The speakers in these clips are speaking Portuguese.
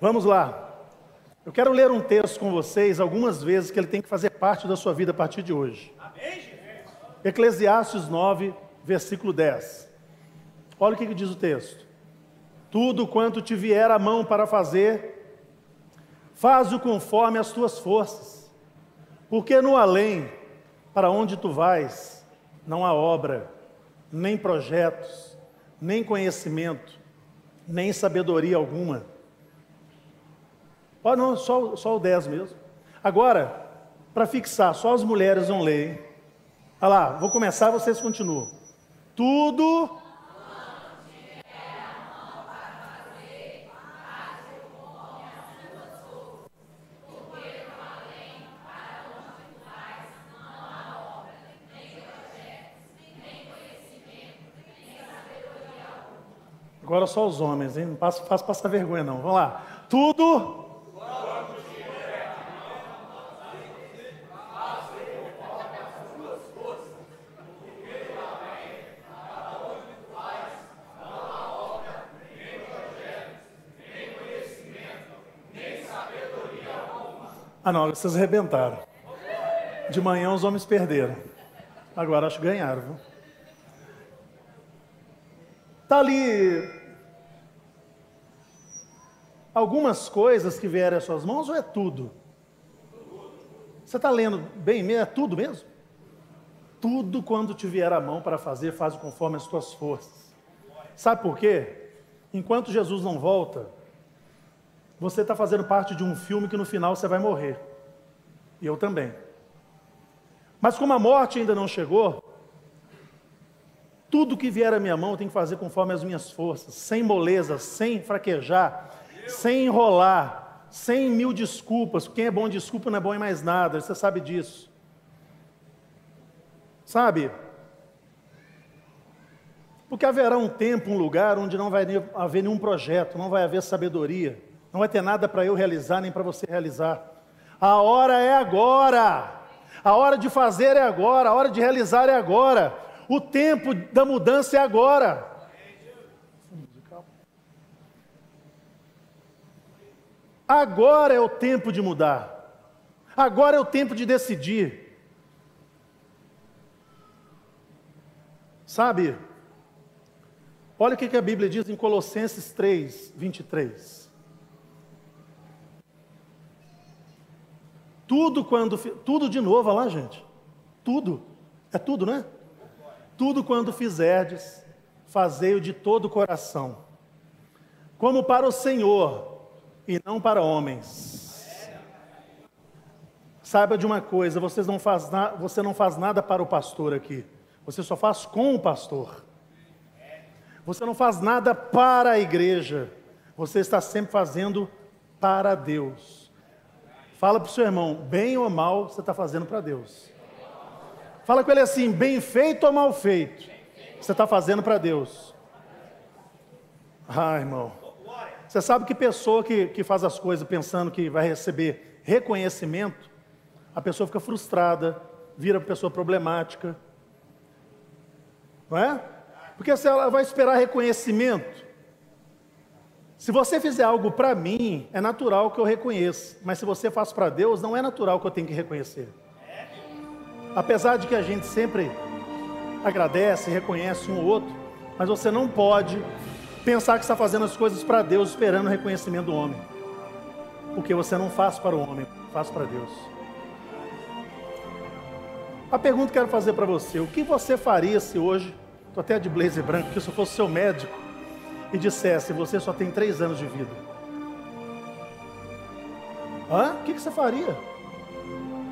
Vamos lá. Eu quero ler um texto com vocês algumas vezes que ele tem que fazer parte da sua vida a partir de hoje. Eclesiastes 9, versículo 10. Olha o que, que diz o texto. Tudo quanto te vier a mão para fazer, faz-o conforme as tuas forças, porque no além, para onde tu vais, não há obra, nem projetos, nem conhecimento, nem sabedoria alguma. Oh, não, só, só o 10 mesmo. Agora, para fixar, só as mulheres vão ler. Olha lá, vou começar, vocês continuam. Tudo Agora só os homens, hein? Não faço passar vergonha, não. Vamos lá. Tudo. Ah, não, vocês arrebentaram. De manhã os homens perderam. Agora acho que ganharam, viu? Está ali algumas coisas que vierem às suas mãos ou é tudo? Você está lendo bem mesmo? É tudo mesmo? Tudo quando te vier a mão para fazer, faz conforme as tuas forças. Sabe por quê? Enquanto Jesus não volta, você está fazendo parte de um filme que no final você vai morrer. E eu também. Mas como a morte ainda não chegou, tudo que vier à minha mão eu tenho que fazer conforme as minhas forças, sem moleza, sem fraquejar, sem enrolar, sem mil desculpas. Quem é bom de desculpa não é bom em mais nada, você sabe disso. Sabe? Porque haverá um tempo, um lugar onde não vai haver nenhum projeto, não vai haver sabedoria, não vai ter nada para eu realizar nem para você realizar. A hora é agora. A hora de fazer é agora, a hora de realizar é agora. O tempo da mudança é agora. Agora é o tempo de mudar. Agora é o tempo de decidir. Sabe? Olha o que a Bíblia diz em Colossenses 3, 23. Tudo quando. Tudo de novo, olha lá, gente. Tudo. É tudo, não é? Tudo quando fizerdes, fazei-o de todo o coração, como para o Senhor e não para homens. Saiba de uma coisa, você não, faz na, você não faz nada para o pastor aqui, você só faz com o pastor. Você não faz nada para a igreja, você está sempre fazendo para Deus. Fala para o seu irmão, bem ou mal, você está fazendo para Deus. Fala com ele assim, bem feito ou mal feito, você está fazendo para Deus. Ah, irmão. Você sabe que pessoa que, que faz as coisas pensando que vai receber reconhecimento, a pessoa fica frustrada, vira pessoa problemática. Não é? Porque se ela vai esperar reconhecimento, se você fizer algo para mim, é natural que eu reconheça. Mas se você faz para Deus, não é natural que eu tenha que reconhecer. Apesar de que a gente sempre agradece, reconhece um ou outro, mas você não pode pensar que está fazendo as coisas para Deus esperando o reconhecimento do homem. Porque você não faz para o homem, faz para Deus. A pergunta que eu quero fazer para você: o que você faria se hoje, estou até de blazer branco, que se eu fosse seu médico e dissesse você só tem três anos de vida? Hã? O que, você faria?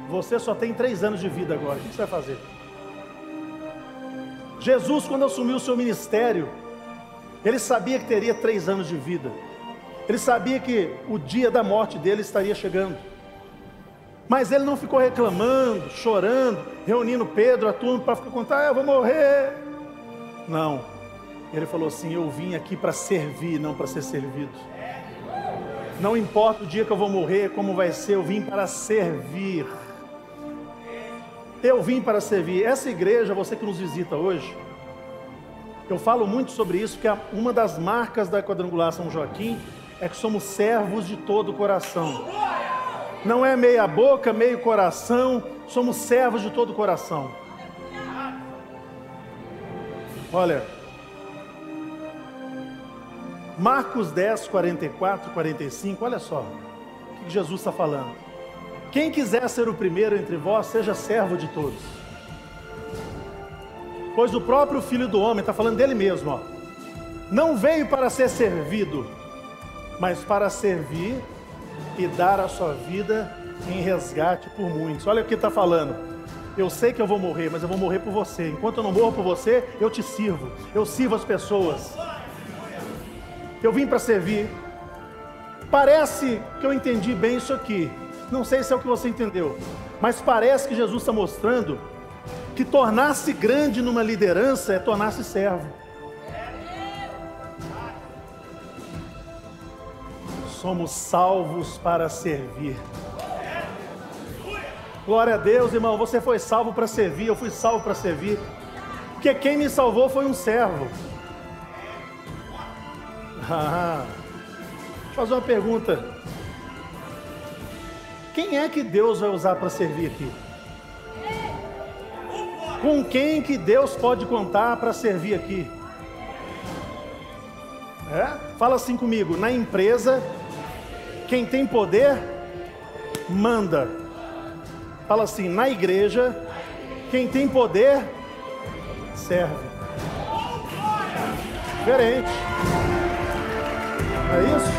Você só tem três anos de vida agora, o que você vai fazer? Jesus, quando assumiu o seu ministério, ele sabia que teria três anos de vida. Ele sabia que o dia da morte dele estaria chegando. Mas ele não ficou reclamando, chorando, reunindo Pedro, a turma, para ficar contar, ah, eu vou morrer. Não. Ele falou assim: Eu vim aqui para servir, não para ser servido. Não importa o dia que eu vou morrer, como vai ser, eu vim para servir. Eu vim para servir. Essa igreja, você que nos visita hoje, eu falo muito sobre isso, que uma das marcas da quadrangular São Joaquim é que somos servos de todo o coração. Não é meia boca, meio coração, somos servos de todo o coração. Olha, Marcos 10, 44, 45, olha só o que Jesus está falando. Quem quiser ser o primeiro entre vós, seja servo de todos. Pois o próprio Filho do Homem, está falando dele mesmo, ó, não veio para ser servido, mas para servir e dar a sua vida em resgate por muitos. Olha o que está falando. Eu sei que eu vou morrer, mas eu vou morrer por você. Enquanto eu não morro por você, eu te sirvo. Eu sirvo as pessoas. Eu vim para servir. Parece que eu entendi bem isso aqui. Não sei se é o que você entendeu, mas parece que Jesus está mostrando que tornar-se grande numa liderança é tornar-se servo. Somos salvos para servir. Glória a Deus, irmão. Você foi salvo para servir, eu fui salvo para servir. Porque quem me salvou foi um servo. Ah, deixa eu fazer uma pergunta. Quem é que Deus vai usar para servir aqui? Com quem que Deus pode contar para servir aqui? É? Fala assim comigo. Na empresa, quem tem poder, manda. Fala assim, na igreja, quem tem poder, serve. Diferente. É isso?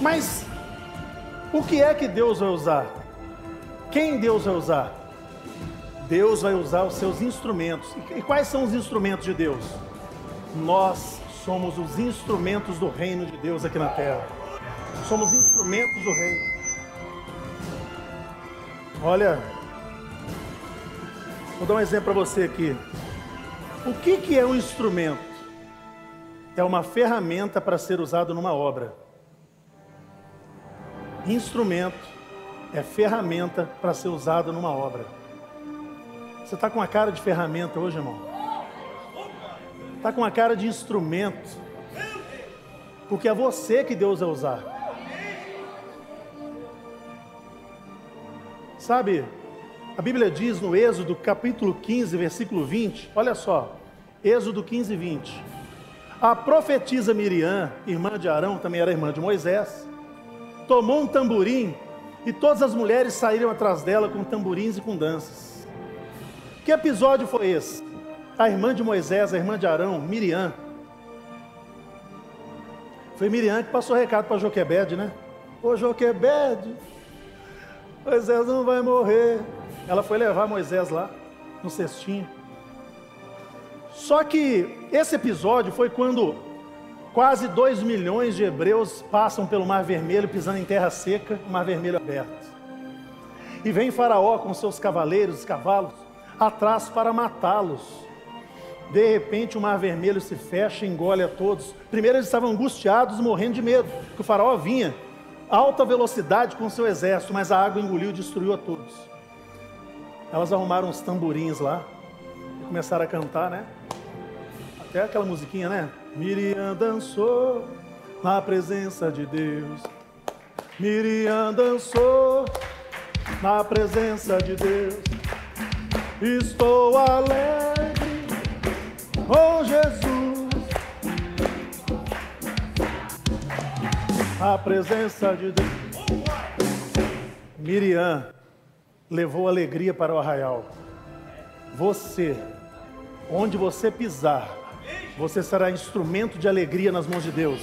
Mas o que é que Deus vai usar? Quem Deus vai usar? Deus vai usar os seus instrumentos. E quais são os instrumentos de Deus? Nós somos os instrumentos do reino de Deus aqui na terra. Somos instrumentos do reino. Olha, vou dar um exemplo para você aqui. O que, que é um instrumento? É uma ferramenta para ser usado numa obra. Instrumento é ferramenta para ser usado numa obra. Você está com a cara de ferramenta hoje, irmão? Está com a cara de instrumento. Porque é você que Deus vai usar. Sabe, a Bíblia diz no Êxodo capítulo 15, versículo 20, olha só, Êxodo 15, 20. A profetisa Miriam, irmã de Arão, também era irmã de Moisés, tomou um tamborim e todas as mulheres saíram atrás dela com tamborins e com danças. Que episódio foi esse? A irmã de Moisés, a irmã de Arão, Miriam. Foi Miriam que passou recado para Joquebede, né? Ô Joquebede, Moisés não vai morrer. Ela foi levar Moisés lá, no cestinho. Só que esse episódio foi quando Quase 2 milhões de hebreus passam pelo Mar Vermelho, pisando em terra seca, Mar Vermelho aberto. E vem Faraó com seus cavaleiros, cavalos, atrás para matá-los. De repente o Mar Vermelho se fecha e engole a todos. Primeiro eles estavam angustiados, morrendo de medo, que o Faraó vinha alta velocidade com seu exército, mas a água engoliu e destruiu a todos. Elas arrumaram os tamborins lá e começaram a cantar, né? Até aquela musiquinha, né? Miriam dançou na presença de Deus. Miriam dançou na presença de Deus. Estou alegre com Jesus. Na presença de Deus. Miriam levou alegria para o arraial. Você, onde você pisar, você será instrumento de alegria nas mãos de Deus.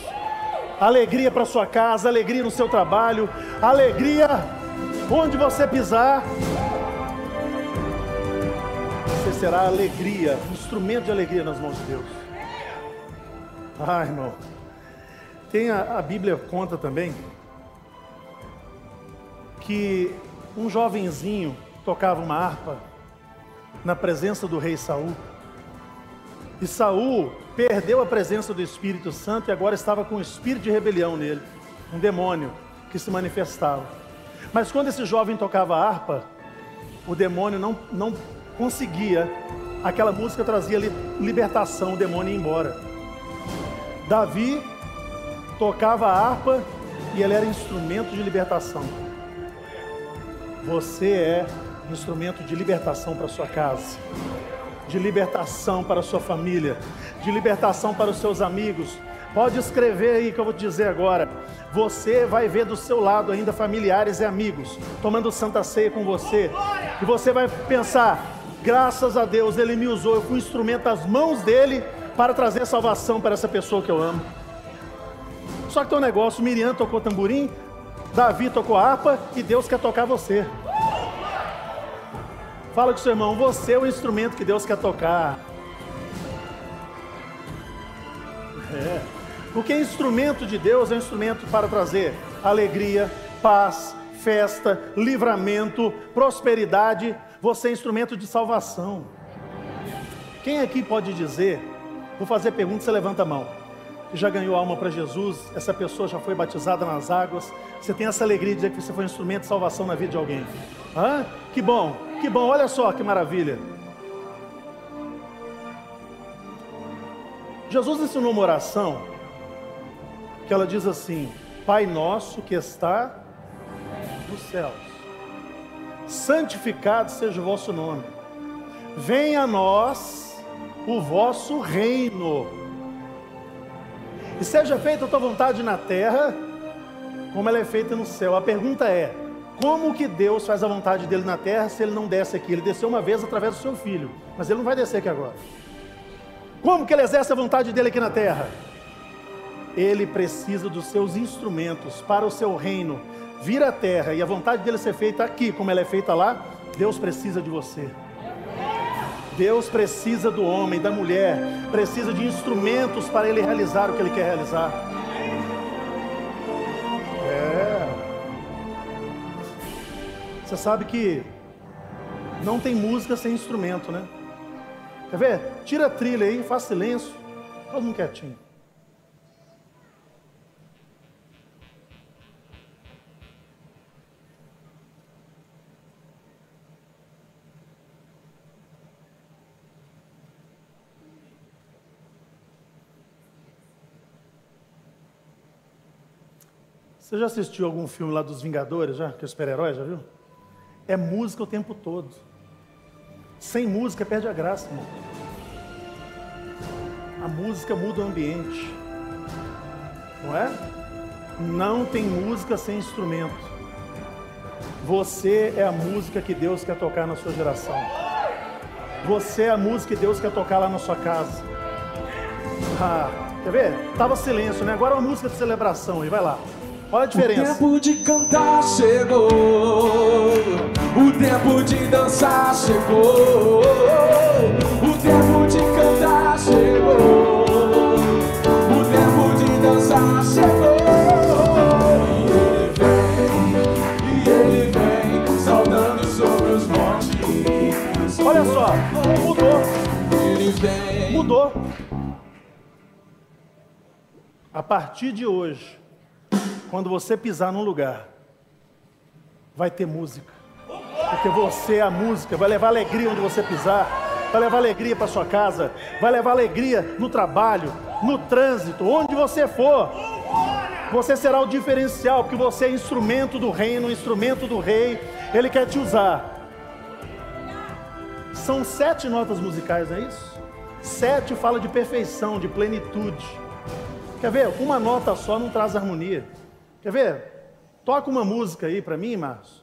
Alegria para sua casa, alegria no seu trabalho, alegria onde você pisar. Você será alegria, instrumento de alegria nas mãos de Deus. Ai, irmão. Tem a, a Bíblia conta também que um jovenzinho tocava uma harpa na presença do rei Saul. E Saul perdeu a presença do Espírito Santo e agora estava com um espírito de rebelião nele, um demônio que se manifestava. Mas quando esse jovem tocava harpa, o demônio não, não conseguia Aquela música trazia libertação, o demônio ia embora. Davi tocava a harpa e ele era instrumento de libertação. Você é instrumento de libertação para sua casa, de libertação para sua família, de libertação para os seus amigos. Pode escrever aí que eu vou te dizer agora. Você vai ver do seu lado ainda familiares e amigos tomando santa ceia com você. E você vai pensar: graças a Deus ele me usou, eu fui instrumento das mãos dele para trazer salvação para essa pessoa que eu amo. Só que tem um negócio: Miriam tocou tamborim, Davi tocou harpa e Deus quer tocar você. Fala com seu irmão, você é o instrumento que Deus quer tocar. É. Porque instrumento de Deus é um instrumento para trazer alegria, paz, festa, livramento, prosperidade. Você é instrumento de salvação. Quem aqui pode dizer? Vou fazer pergunta, você levanta a mão. Que já ganhou alma para Jesus, essa pessoa já foi batizada nas águas. Você tem essa alegria de dizer que você foi um instrumento de salvação na vida de alguém. Hã? Que bom. Que bom, olha só que maravilha. Jesus ensinou uma oração que ela diz assim: Pai nosso que está nos céus, santificado seja o vosso nome, venha a nós o vosso reino, e seja feita a tua vontade na terra, como ela é feita no céu. A pergunta é: como que Deus faz a vontade dele na terra se ele não desce aqui? Ele desceu uma vez através do seu filho, mas ele não vai descer aqui agora. Como que ele exerce a vontade dele aqui na terra? Ele precisa dos seus instrumentos para o seu reino vir à terra e a vontade dele ser feita aqui, como ela é feita lá. Deus precisa de você. Deus precisa do homem, da mulher, precisa de instrumentos para ele realizar o que ele quer realizar. Você sabe que não tem música sem instrumento, né? Quer ver? Tira a trilha aí, faz silêncio. Todo mundo quietinho. Você já assistiu algum filme lá dos Vingadores, já? Que é super-herói, já viu? É música o tempo todo. Sem música perde a graça, irmão. A música muda o ambiente. Não é? Não tem música sem instrumento. Você é a música que Deus quer tocar na sua geração. Você é a música que Deus quer tocar lá na sua casa. Ah, quer ver? Tava silêncio, né? Agora é uma música de celebração aí, vai lá. Olha a diferença. O tempo de cantar chegou, o tempo de dançar chegou, o tempo de cantar chegou, o tempo de dançar chegou. E ele vem, e ele vem, saltando sobre os montes. Olha só, mudou. Ele vem. Mudou. A partir de hoje, quando você pisar num lugar, vai ter música. Porque você é a música, vai levar alegria onde você pisar, vai levar alegria para sua casa, vai levar alegria no trabalho, no trânsito, onde você for. Você será o diferencial, porque você é instrumento do reino, instrumento do rei. Ele quer te usar. São sete notas musicais, não é isso? Sete fala de perfeição, de plenitude. Quer ver? Uma nota só não traz harmonia. Quer ver? Toca uma música aí para mim, Márcio.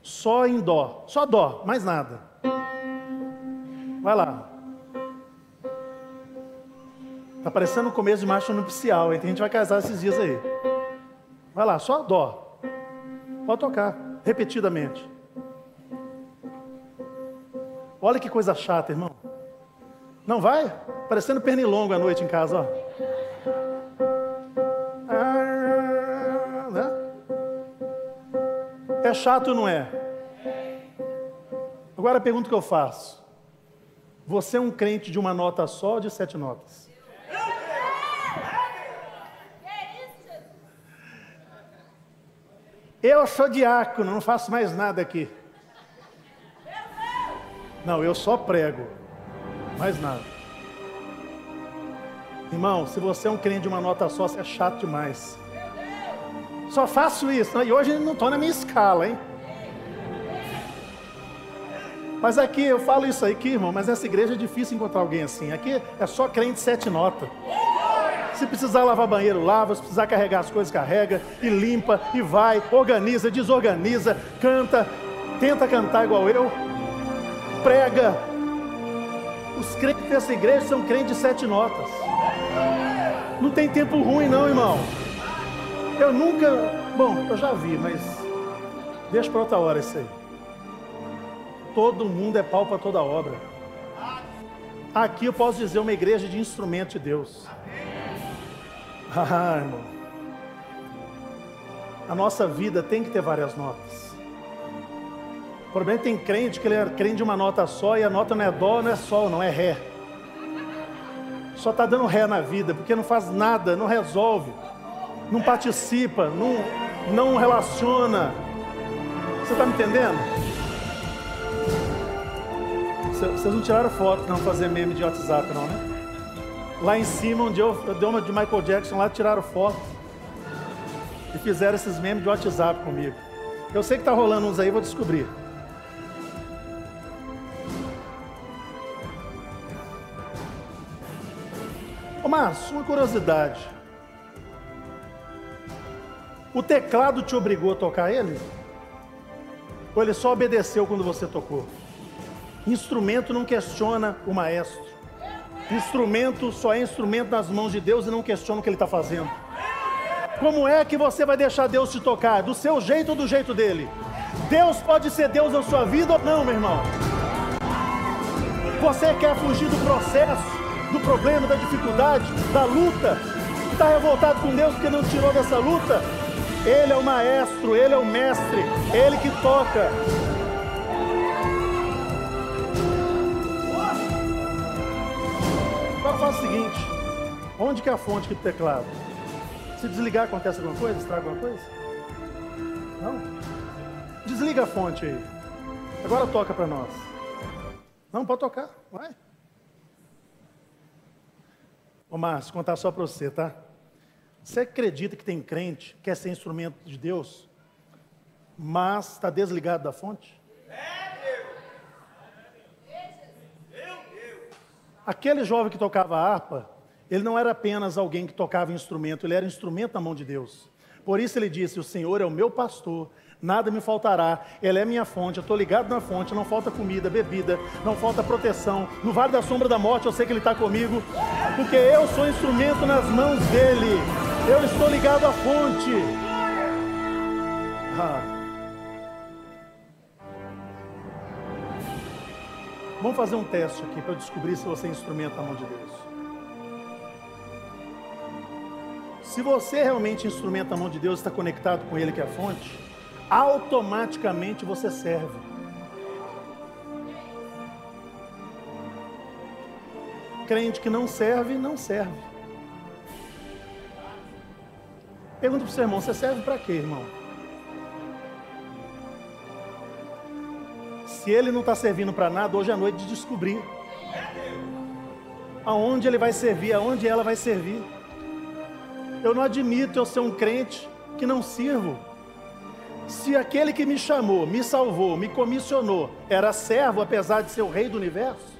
Só em dó, só dó, mais nada. Vai lá. Tá parecendo o começo de marcha nupcial, hein? A gente vai casar esses dias aí. Vai lá, só dó. Pode tocar, repetidamente. Olha que coisa chata, irmão. Não vai? Parecendo pernilongo à noite em casa, ó. É chato não é? Agora a pergunta que eu faço: Você é um crente de uma nota só ou de sete notas? Eu sou diácono, não faço mais nada aqui. Não, eu só prego. Mais nada. Irmão, se você é um crente de uma nota só, você é chato demais. Só faço isso. né? E hoje não estou na minha escala, hein? Mas aqui, eu falo isso aqui, irmão, mas nessa igreja é difícil encontrar alguém assim. Aqui é só crente sete notas. Se precisar lavar banheiro, lava. Se precisar carregar as coisas, carrega. E limpa, e vai, organiza, desorganiza, canta, tenta cantar igual eu, prega. Os crentes dessa igreja são crentes de sete notas. Não tem tempo ruim, não, irmão. Eu nunca. Bom, eu já vi, mas. Deixa para outra hora isso aí. Todo mundo é pau para toda obra. Aqui eu posso dizer uma igreja de instrumento de Deus. Ah, irmão. A nossa vida tem que ter várias notas. O problema é que tem crente que ele é crente de uma nota só e a nota não é dó, não é sol, não é ré. Só está dando ré na vida, porque não faz nada, não resolve, não participa, não, não relaciona. Você está me entendendo? Vocês não tiraram foto não fazer meme de WhatsApp, não, né? Lá em cima, onde eu, eu dei uma de Michael Jackson, lá tiraram foto e fizeram esses memes de WhatsApp comigo. Eu sei que tá rolando uns aí, vou descobrir. Ô Márcio, uma curiosidade. O teclado te obrigou a tocar ele? Ou ele só obedeceu quando você tocou? Instrumento não questiona o maestro. Instrumento só é instrumento nas mãos de Deus e não questiona o que ele está fazendo. Como é que você vai deixar Deus te tocar? Do seu jeito ou do jeito dele? Deus pode ser Deus na sua vida ou não, meu irmão? Você quer fugir do processo, do problema, da dificuldade, da luta? Está revoltado com Deus porque não tirou dessa luta? Ele é o maestro, ele é o mestre, ele que toca. Agora faz o seguinte: onde que é a fonte do teclado? Se desligar, acontece alguma coisa? Estraga alguma coisa? Não? Desliga a fonte aí. Agora toca para nós. Não, pode tocar, vai. Ô Márcio, contar só para você, tá? Você acredita que tem crente que quer ser instrumento de Deus, mas está desligado da fonte? Aquele jovem que tocava harpa, ele não era apenas alguém que tocava instrumento, ele era instrumento na mão de Deus. Por isso ele disse: O Senhor é o meu pastor, nada me faltará, Ele é minha fonte, eu estou ligado na fonte, não falta comida, bebida, não falta proteção. No vale da sombra da morte eu sei que Ele está comigo, porque eu sou instrumento nas mãos dEle, eu estou ligado à fonte. Ah. Vamos fazer um teste aqui para descobrir se você instrumento na mão de Deus. Se você realmente instrumento na mão de Deus, está conectado com Ele que é a fonte, automaticamente você serve. Crente que não serve, não serve. Pergunta para o seu irmão: você serve para quê, irmão? Se ele não está servindo para nada, hoje à noite de descobrir aonde ele vai servir, aonde ela vai servir. Eu não admito eu ser um crente que não sirvo. Se aquele que me chamou, me salvou, me comissionou, era servo, apesar de ser o rei do universo,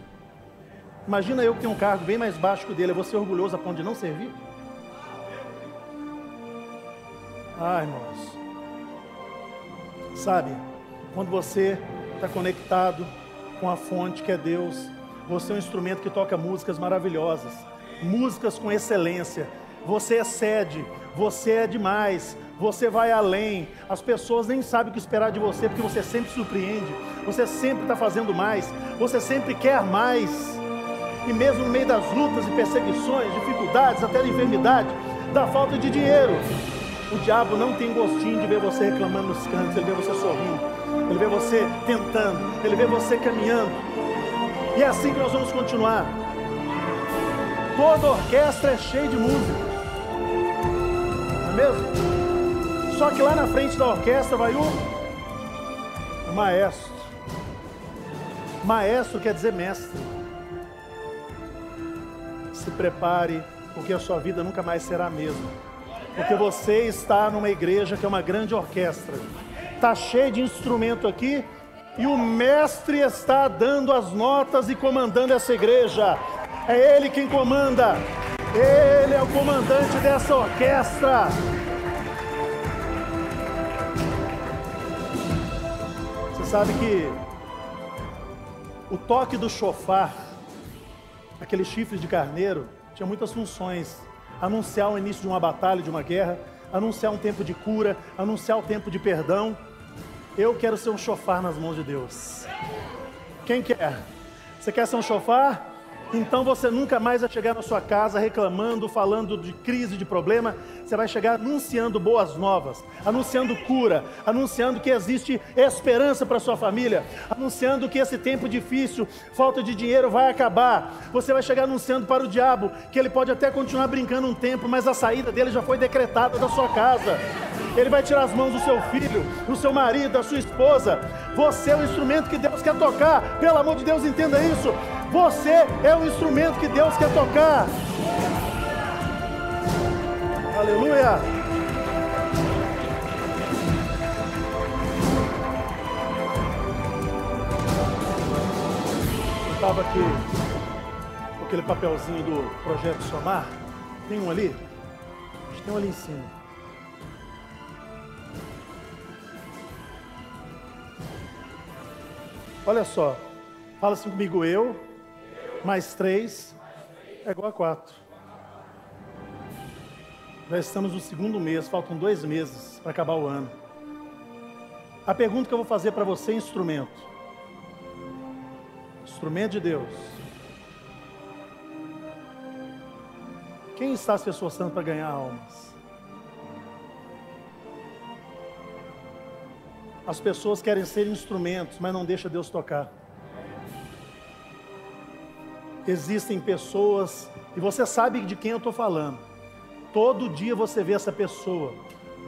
imagina eu que tenho um cargo bem mais baixo que o dele, eu vou ser orgulhoso a ponto de não servir? Ah, irmãos, sabe, quando você está conectado com a fonte que é Deus, você é um instrumento que toca músicas maravilhosas, músicas com excelência, você excede, você é demais, você vai além. As pessoas nem sabem o que esperar de você, porque você sempre surpreende, você sempre está fazendo mais, você sempre quer mais. E mesmo no meio das lutas e perseguições, dificuldades, até da enfermidade, da falta de dinheiro, o diabo não tem gostinho de ver você reclamando nos cantos, ele vê você sorrindo, ele vê você tentando, ele vê você caminhando. E é assim que nós vamos continuar. Toda orquestra é cheia de música não é mesmo? Só que lá na frente da orquestra vai o, maestro. Maestro quer dizer mestre. se prepare, porque a sua vida nunca mais será a mesma. Porque você está numa igreja que é uma grande orquestra. Está cheio de instrumento aqui e o mestre está dando as notas e comandando essa igreja. É ele quem comanda. Ele é o comandante dessa orquestra. Você sabe que o toque do chofar, aquele chifre de carneiro, tinha muitas funções. Anunciar o início de uma batalha, de uma guerra, anunciar um tempo de cura, anunciar o tempo de perdão. Eu quero ser um chofar nas mãos de Deus. Quem quer? Você quer ser um chofar? Então você nunca mais vai chegar na sua casa reclamando, falando de crise, de problema. Você vai chegar anunciando boas novas, anunciando cura, anunciando que existe esperança para sua família, anunciando que esse tempo difícil, falta de dinheiro vai acabar. Você vai chegar anunciando para o diabo que ele pode até continuar brincando um tempo, mas a saída dele já foi decretada da sua casa. Ele vai tirar as mãos do seu filho, do seu marido, da sua esposa. Você é o instrumento que Deus quer tocar. Pelo amor de Deus, entenda isso. Você é o instrumento que Deus quer tocar. Aleluia. Estava aqui com aquele papelzinho do projeto Somar. Tem um ali? Acho que tem um ali em cima. Olha só, fala assim comigo, eu, mais três, é igual a quatro. Já estamos no segundo mês, faltam dois meses para acabar o ano. A pergunta que eu vou fazer para você é instrumento. Instrumento de Deus. Quem está se esforçando para ganhar almas? As pessoas querem ser instrumentos, mas não deixa Deus tocar. Existem pessoas, e você sabe de quem eu estou falando. Todo dia você vê essa pessoa,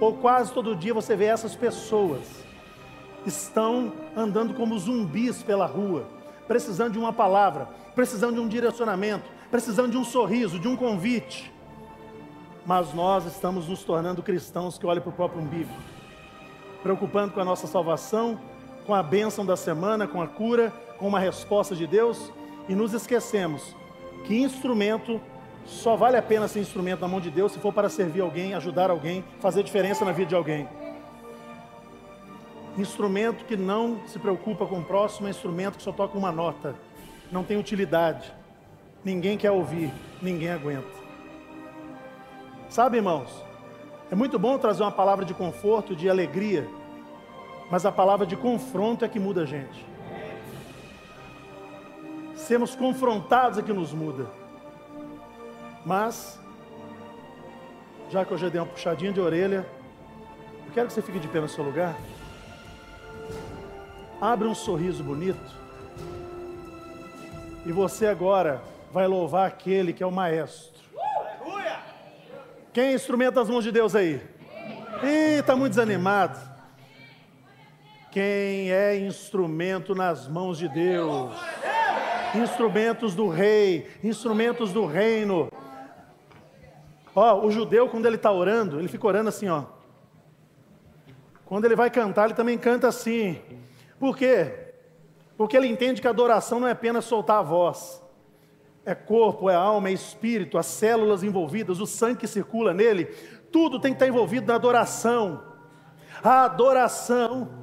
ou quase todo dia você vê essas pessoas. Estão andando como zumbis pela rua, precisando de uma palavra, precisando de um direcionamento, precisando de um sorriso, de um convite. Mas nós estamos nos tornando cristãos que olham para o próprio umbigo preocupando com a nossa salvação, com a bênção da semana, com a cura, com uma resposta de Deus, e nos esquecemos que instrumento só vale a pena ser instrumento na mão de Deus se for para servir alguém, ajudar alguém, fazer diferença na vida de alguém. Instrumento que não se preocupa com o próximo é instrumento que só toca uma nota, não tem utilidade, ninguém quer ouvir, ninguém aguenta. Sabe, irmãos, é muito bom trazer uma palavra de conforto, de alegria, mas a palavra de confronto é que muda a gente. Sermos confrontados é que nos muda. Mas, já que eu já dei uma puxadinha de orelha, eu quero que você fique de pé no seu lugar. Abre um sorriso bonito. E você agora vai louvar aquele que é o maestro. Quem instrumento das mãos de Deus aí? Ih, está muito desanimado. Quem é instrumento nas mãos de Deus? Instrumentos do rei, instrumentos do reino. Ó, o judeu, quando ele está orando, ele fica orando assim, ó. Quando ele vai cantar, ele também canta assim. Por quê? Porque ele entende que a adoração não é apenas soltar a voz é corpo, é alma, é espírito, as células envolvidas, o sangue que circula nele, tudo tem que estar envolvido na adoração. A adoração,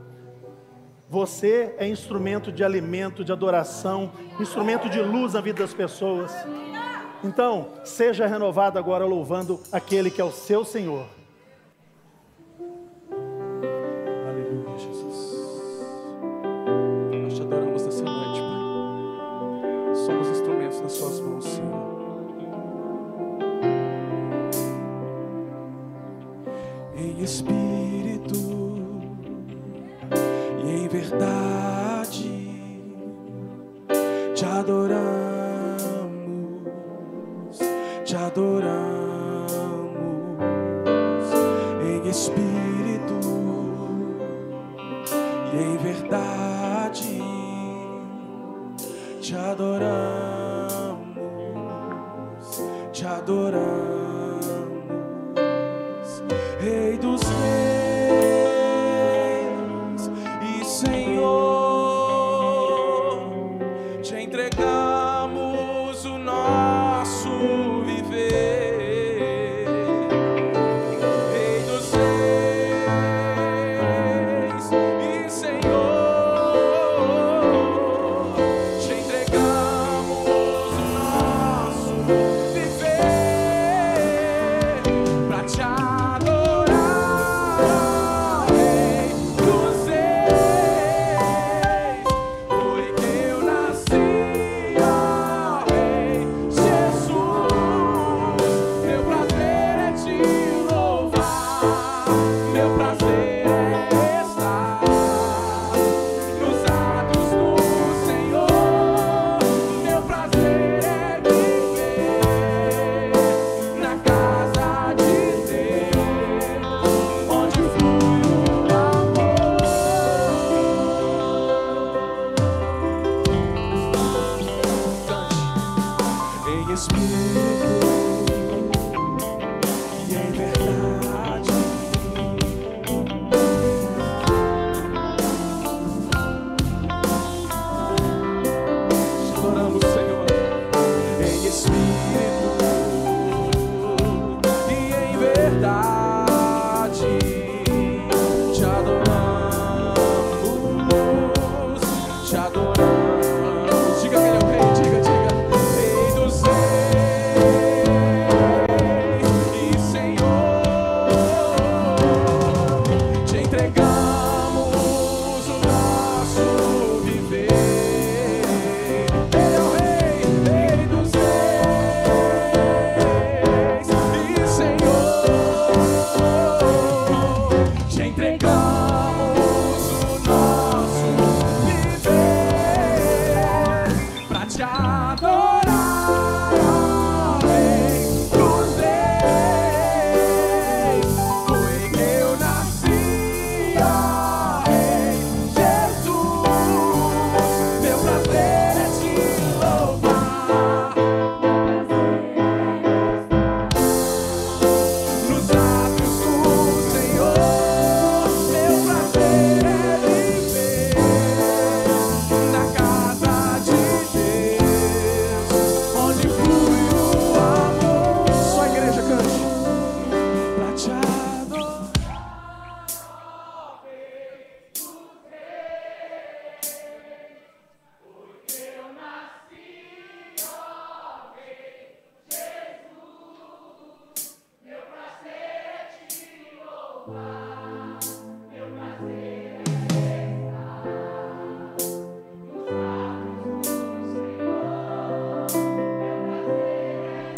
você é instrumento de alimento, de adoração, instrumento de luz na vida das pessoas. Então, seja renovado agora louvando aquele que é o seu Senhor. suas mãos, Senhor. Em espírito verdade te adoramos, te adoramos em espírito e em verdade te adoramos.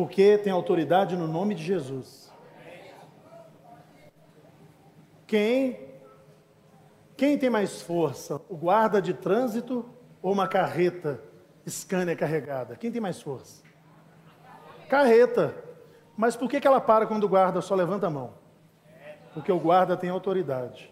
porque tem autoridade no nome de Jesus. Quem quem tem mais força, o guarda de trânsito ou uma carreta Scania carregada? Quem tem mais força? Carreta. Mas por que, que ela para quando o guarda só levanta a mão? Porque o guarda tem autoridade.